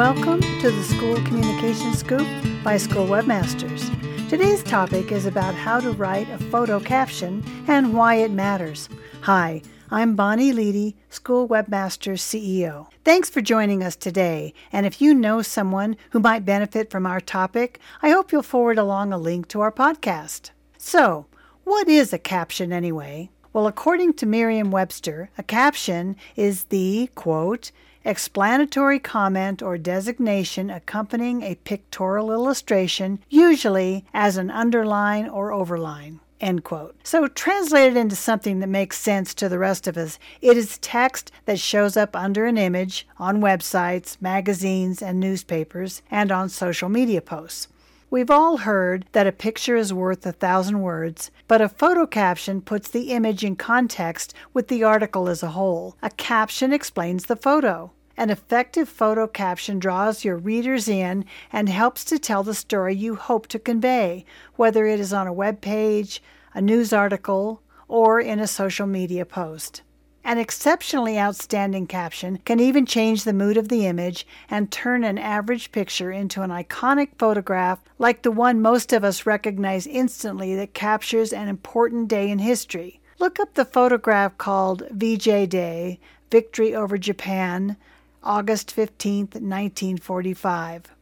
Welcome to the School Communication Scoop by School Webmasters. Today's topic is about how to write a photo caption and why it matters. Hi, I'm Bonnie Leedy, School Webmasters CEO. Thanks for joining us today, and if you know someone who might benefit from our topic, I hope you'll forward along a link to our podcast. So, what is a caption anyway? Well, according to Merriam Webster, a caption is the, quote, explanatory comment or designation accompanying a pictorial illustration, usually as an underline or overline. End quote. So, translated into something that makes sense to the rest of us, it is text that shows up under an image on websites, magazines, and newspapers, and on social media posts. We've all heard that a picture is worth a thousand words, but a photo caption puts the image in context with the article as a whole. A caption explains the photo. An effective photo caption draws your readers in and helps to tell the story you hope to convey, whether it is on a web page, a news article, or in a social media post. An exceptionally outstanding caption can even change the mood of the image and turn an average picture into an iconic photograph like the one most of us recognize instantly that captures an important day in history. Look up the photograph called VJ Day Victory over Japan, August 15, 1945.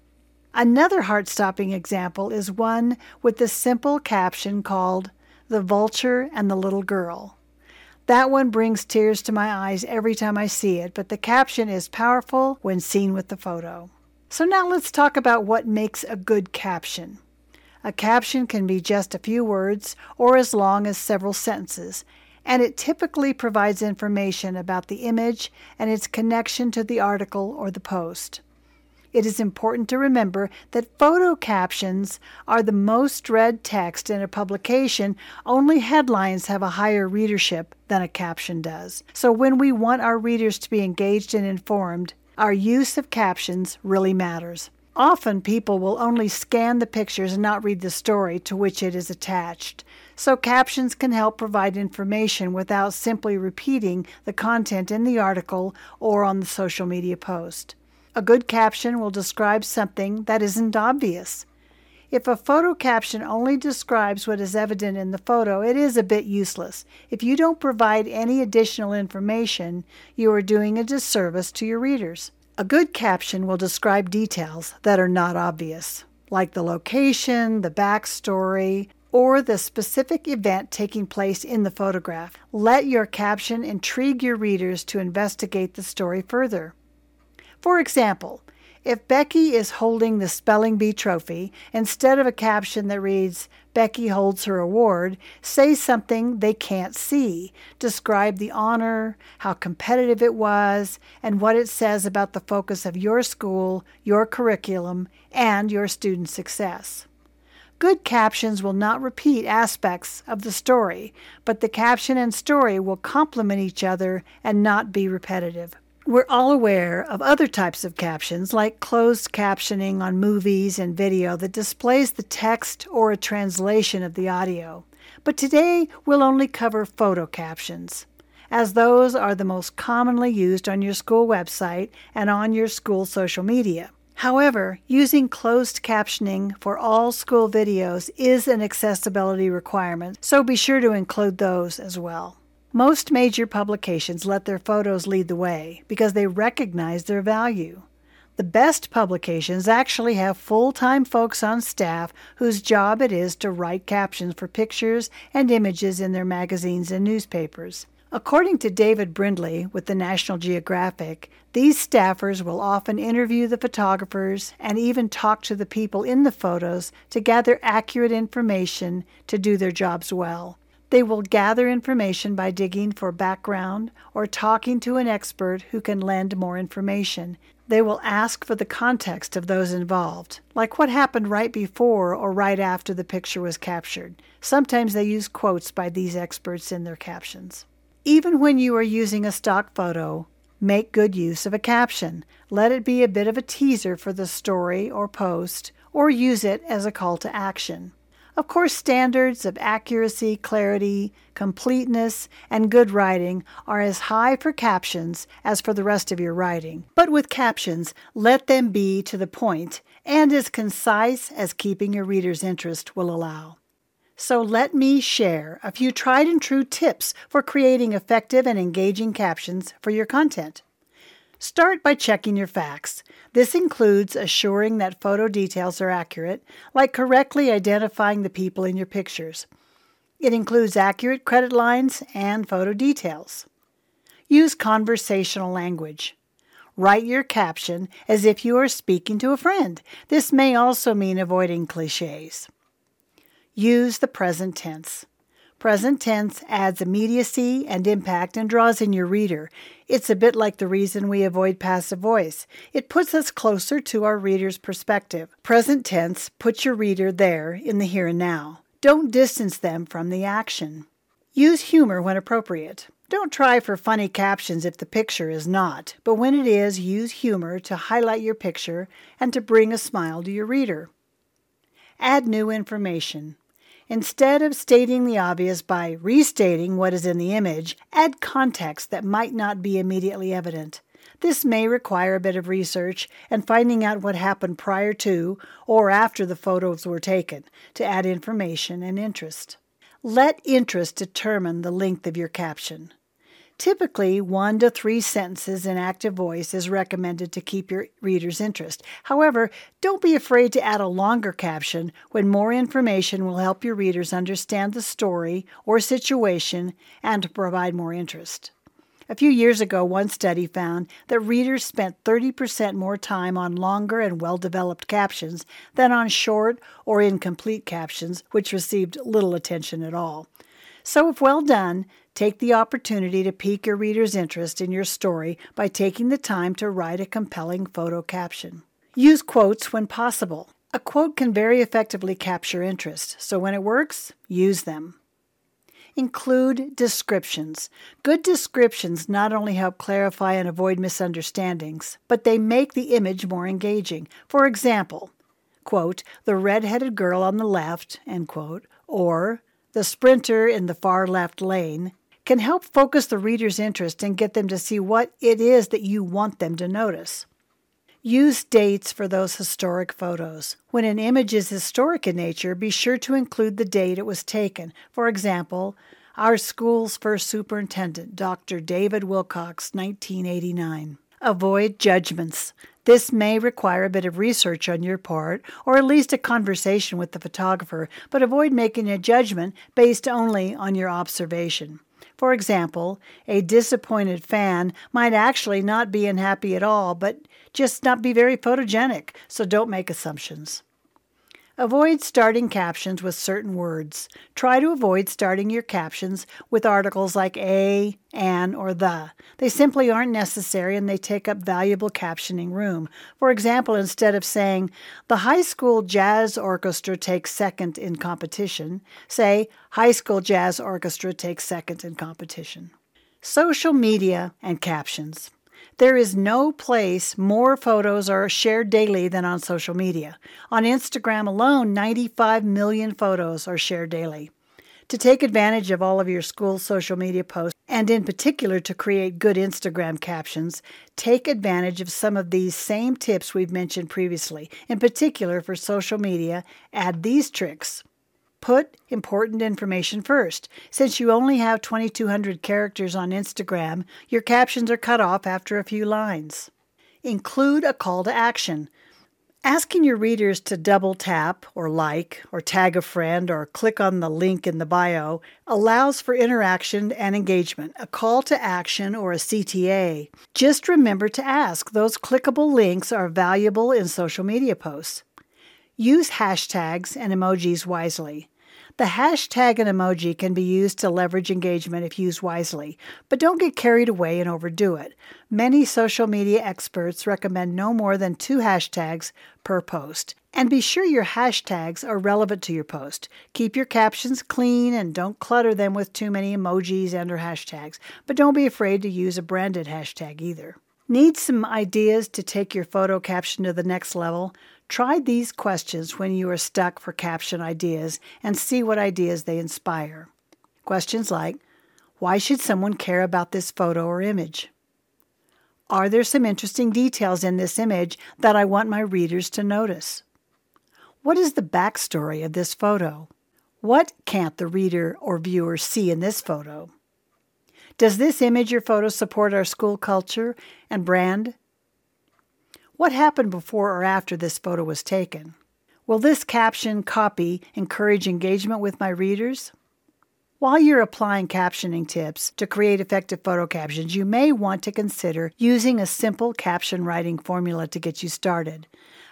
Another heart stopping example is one with the simple caption called The Vulture and the Little Girl. That one brings tears to my eyes every time I see it, but the caption is powerful when seen with the photo. So now let's talk about what makes a good caption. A caption can be just a few words or as long as several sentences, and it typically provides information about the image and its connection to the article or the post. It is important to remember that photo captions are the most read text in a publication. Only headlines have a higher readership than a caption does. So when we want our readers to be engaged and informed, our use of captions really matters. Often people will only scan the pictures and not read the story to which it is attached. So captions can help provide information without simply repeating the content in the article or on the social media post. A good caption will describe something that isn't obvious. If a photo caption only describes what is evident in the photo, it is a bit useless. If you don't provide any additional information, you are doing a disservice to your readers. A good caption will describe details that are not obvious, like the location, the backstory, or the specific event taking place in the photograph. Let your caption intrigue your readers to investigate the story further. For example, if Becky is holding the Spelling Bee trophy, instead of a caption that reads, Becky holds her award, say something they can't see. Describe the honor, how competitive it was, and what it says about the focus of your school, your curriculum, and your student success. Good captions will not repeat aspects of the story, but the caption and story will complement each other and not be repetitive. We're all aware of other types of captions, like closed captioning on movies and video that displays the text or a translation of the audio. But today we'll only cover photo captions, as those are the most commonly used on your school website and on your school social media. However, using closed captioning for all school videos is an accessibility requirement, so be sure to include those as well. Most major publications let their photos lead the way because they recognize their value. The best publications actually have full time folks on staff whose job it is to write captions for pictures and images in their magazines and newspapers. According to David Brindley with the National Geographic, these staffers will often interview the photographers and even talk to the people in the photos to gather accurate information to do their jobs well. They will gather information by digging for background or talking to an expert who can lend more information. They will ask for the context of those involved, like what happened right before or right after the picture was captured. Sometimes they use quotes by these experts in their captions. Even when you are using a stock photo, make good use of a caption. Let it be a bit of a teaser for the story or post, or use it as a call to action. Of course, standards of accuracy, clarity, completeness, and good writing are as high for captions as for the rest of your writing. But with captions, let them be to the point and as concise as keeping your reader's interest will allow. So let me share a few tried and true tips for creating effective and engaging captions for your content. Start by checking your facts. This includes assuring that photo details are accurate, like correctly identifying the people in your pictures. It includes accurate credit lines and photo details. Use conversational language. Write your caption as if you are speaking to a friend. This may also mean avoiding cliches. Use the present tense. Present tense adds immediacy and impact and draws in your reader. It's a bit like the reason we avoid passive voice. It puts us closer to our reader's perspective. Present tense puts your reader there in the here and now. Don't distance them from the action. Use humor when appropriate. Don't try for funny captions if the picture is not, but when it is, use humor to highlight your picture and to bring a smile to your reader. Add new information. Instead of stating the obvious by restating what is in the image, add context that might not be immediately evident. This may require a bit of research and finding out what happened prior to or after the photos were taken to add information and interest. Let interest determine the length of your caption. Typically, one to three sentences in active voice is recommended to keep your reader's interest. However, don't be afraid to add a longer caption when more information will help your readers understand the story or situation and provide more interest. A few years ago, one study found that readers spent 30% more time on longer and well developed captions than on short or incomplete captions, which received little attention at all. So, if well done, take the opportunity to pique your reader's interest in your story by taking the time to write a compelling photo caption. Use quotes when possible. A quote can very effectively capture interest, so when it works, use them. Include descriptions. Good descriptions not only help clarify and avoid misunderstandings, but they make the image more engaging. For example, quote, the red-headed girl on the left, end quote, or the sprinter in the far left lane, can help focus the reader's interest and get them to see what it is that you want them to notice. Use dates for those historic photos. When an image is historic in nature, be sure to include the date it was taken. For example, our school's first superintendent, Dr. David Wilcox, 1989. Avoid judgments. This may require a bit of research on your part, or at least a conversation with the photographer, but avoid making a judgment based only on your observation. For example, a disappointed fan might actually not be unhappy at all, but just not be very photogenic, so don't make assumptions. Avoid starting captions with certain words. Try to avoid starting your captions with articles like a, an, or the. They simply aren't necessary and they take up valuable captioning room. For example, instead of saying, the high school jazz orchestra takes second in competition, say, high school jazz orchestra takes second in competition. Social media and captions. There is no place more photos are shared daily than on social media. On Instagram alone, 95 million photos are shared daily. To take advantage of all of your school's social media posts, and in particular to create good Instagram captions, take advantage of some of these same tips we've mentioned previously. In particular, for social media, add these tricks. Put important information first. Since you only have 2,200 characters on Instagram, your captions are cut off after a few lines. Include a call to action. Asking your readers to double tap, or like, or tag a friend, or click on the link in the bio allows for interaction and engagement, a call to action, or a CTA. Just remember to ask. Those clickable links are valuable in social media posts. Use hashtags and emojis wisely. The hashtag and emoji can be used to leverage engagement if used wisely, but don't get carried away and overdo it. Many social media experts recommend no more than two hashtags per post. And be sure your hashtags are relevant to your post. Keep your captions clean and don't clutter them with too many emojis and or hashtags, but don't be afraid to use a branded hashtag either. Need some ideas to take your photo caption to the next level? Try these questions when you are stuck for caption ideas and see what ideas they inspire. Questions like Why should someone care about this photo or image? Are there some interesting details in this image that I want my readers to notice? What is the backstory of this photo? What can't the reader or viewer see in this photo? Does this image or photo support our school culture and brand? What happened before or after this photo was taken? Will this caption copy encourage engagement with my readers? While you're applying captioning tips to create effective photo captions, you may want to consider using a simple caption writing formula to get you started.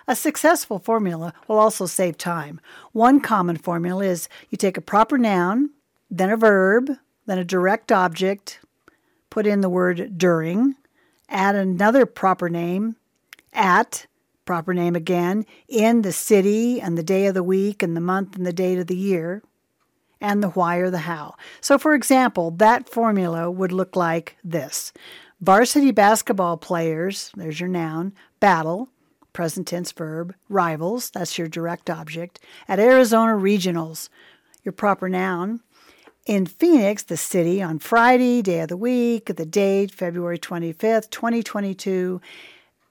A successful formula will also save time. One common formula is you take a proper noun, then a verb, then a direct object, put in the word during, add another proper name, at, proper name again, in the city and the day of the week and the month and the date of the year, and the why or the how. So, for example, that formula would look like this Varsity basketball players, there's your noun, battle, present tense verb, rivals, that's your direct object, at Arizona Regionals, your proper noun. In Phoenix, the city, on Friday, day of the week, the date, February 25th, 2022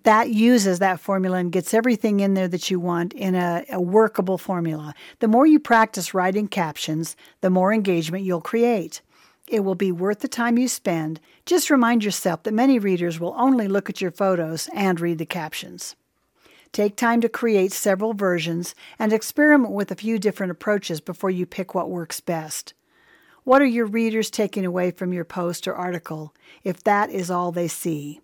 that uses that formula and gets everything in there that you want in a, a, workable formula. The more you practice writing captions, the more engagement you'll create. It will be worth the time you spend. Just remind yourself that many readers will only look at your photos and read the captions. Take time to create several versions and experiment with a few different approaches before you pick what works best. What are your readers taking away from your post or article if that is all they see?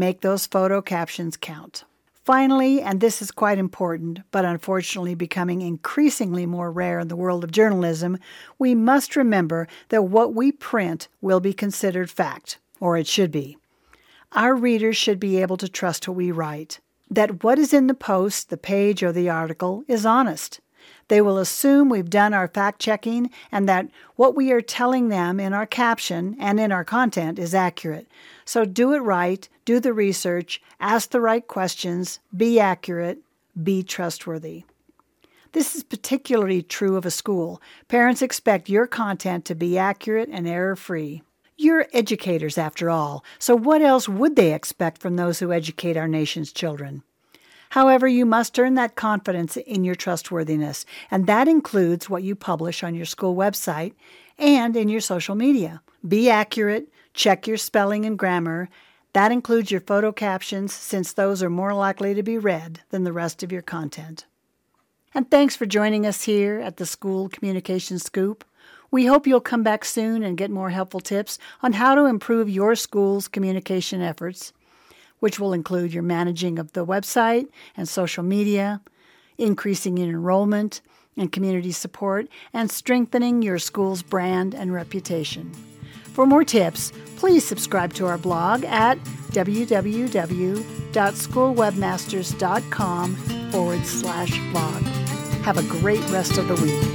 Make those photo captions count. Finally, and this is quite important, but unfortunately becoming increasingly more rare in the world of journalism, we must remember that what we print will be considered fact, or it should be. Our readers should be able to trust what we write, that what is in the post, the page, or the article is honest. They will assume we've done our fact checking and that what we are telling them in our caption and in our content is accurate. So do it right, do the research, ask the right questions, be accurate, be trustworthy. This is particularly true of a school. Parents expect your content to be accurate and error free. You're educators, after all, so what else would they expect from those who educate our nation's children? However, you must earn that confidence in your trustworthiness, and that includes what you publish on your school website and in your social media. Be accurate, check your spelling and grammar. That includes your photo captions, since those are more likely to be read than the rest of your content. And thanks for joining us here at the School Communication Scoop. We hope you'll come back soon and get more helpful tips on how to improve your school's communication efforts which will include your managing of the website and social media, increasing in enrollment and community support, and strengthening your school's brand and reputation. For more tips, please subscribe to our blog at www.schoolwebmasters.com forward slash blog. Have a great rest of the week.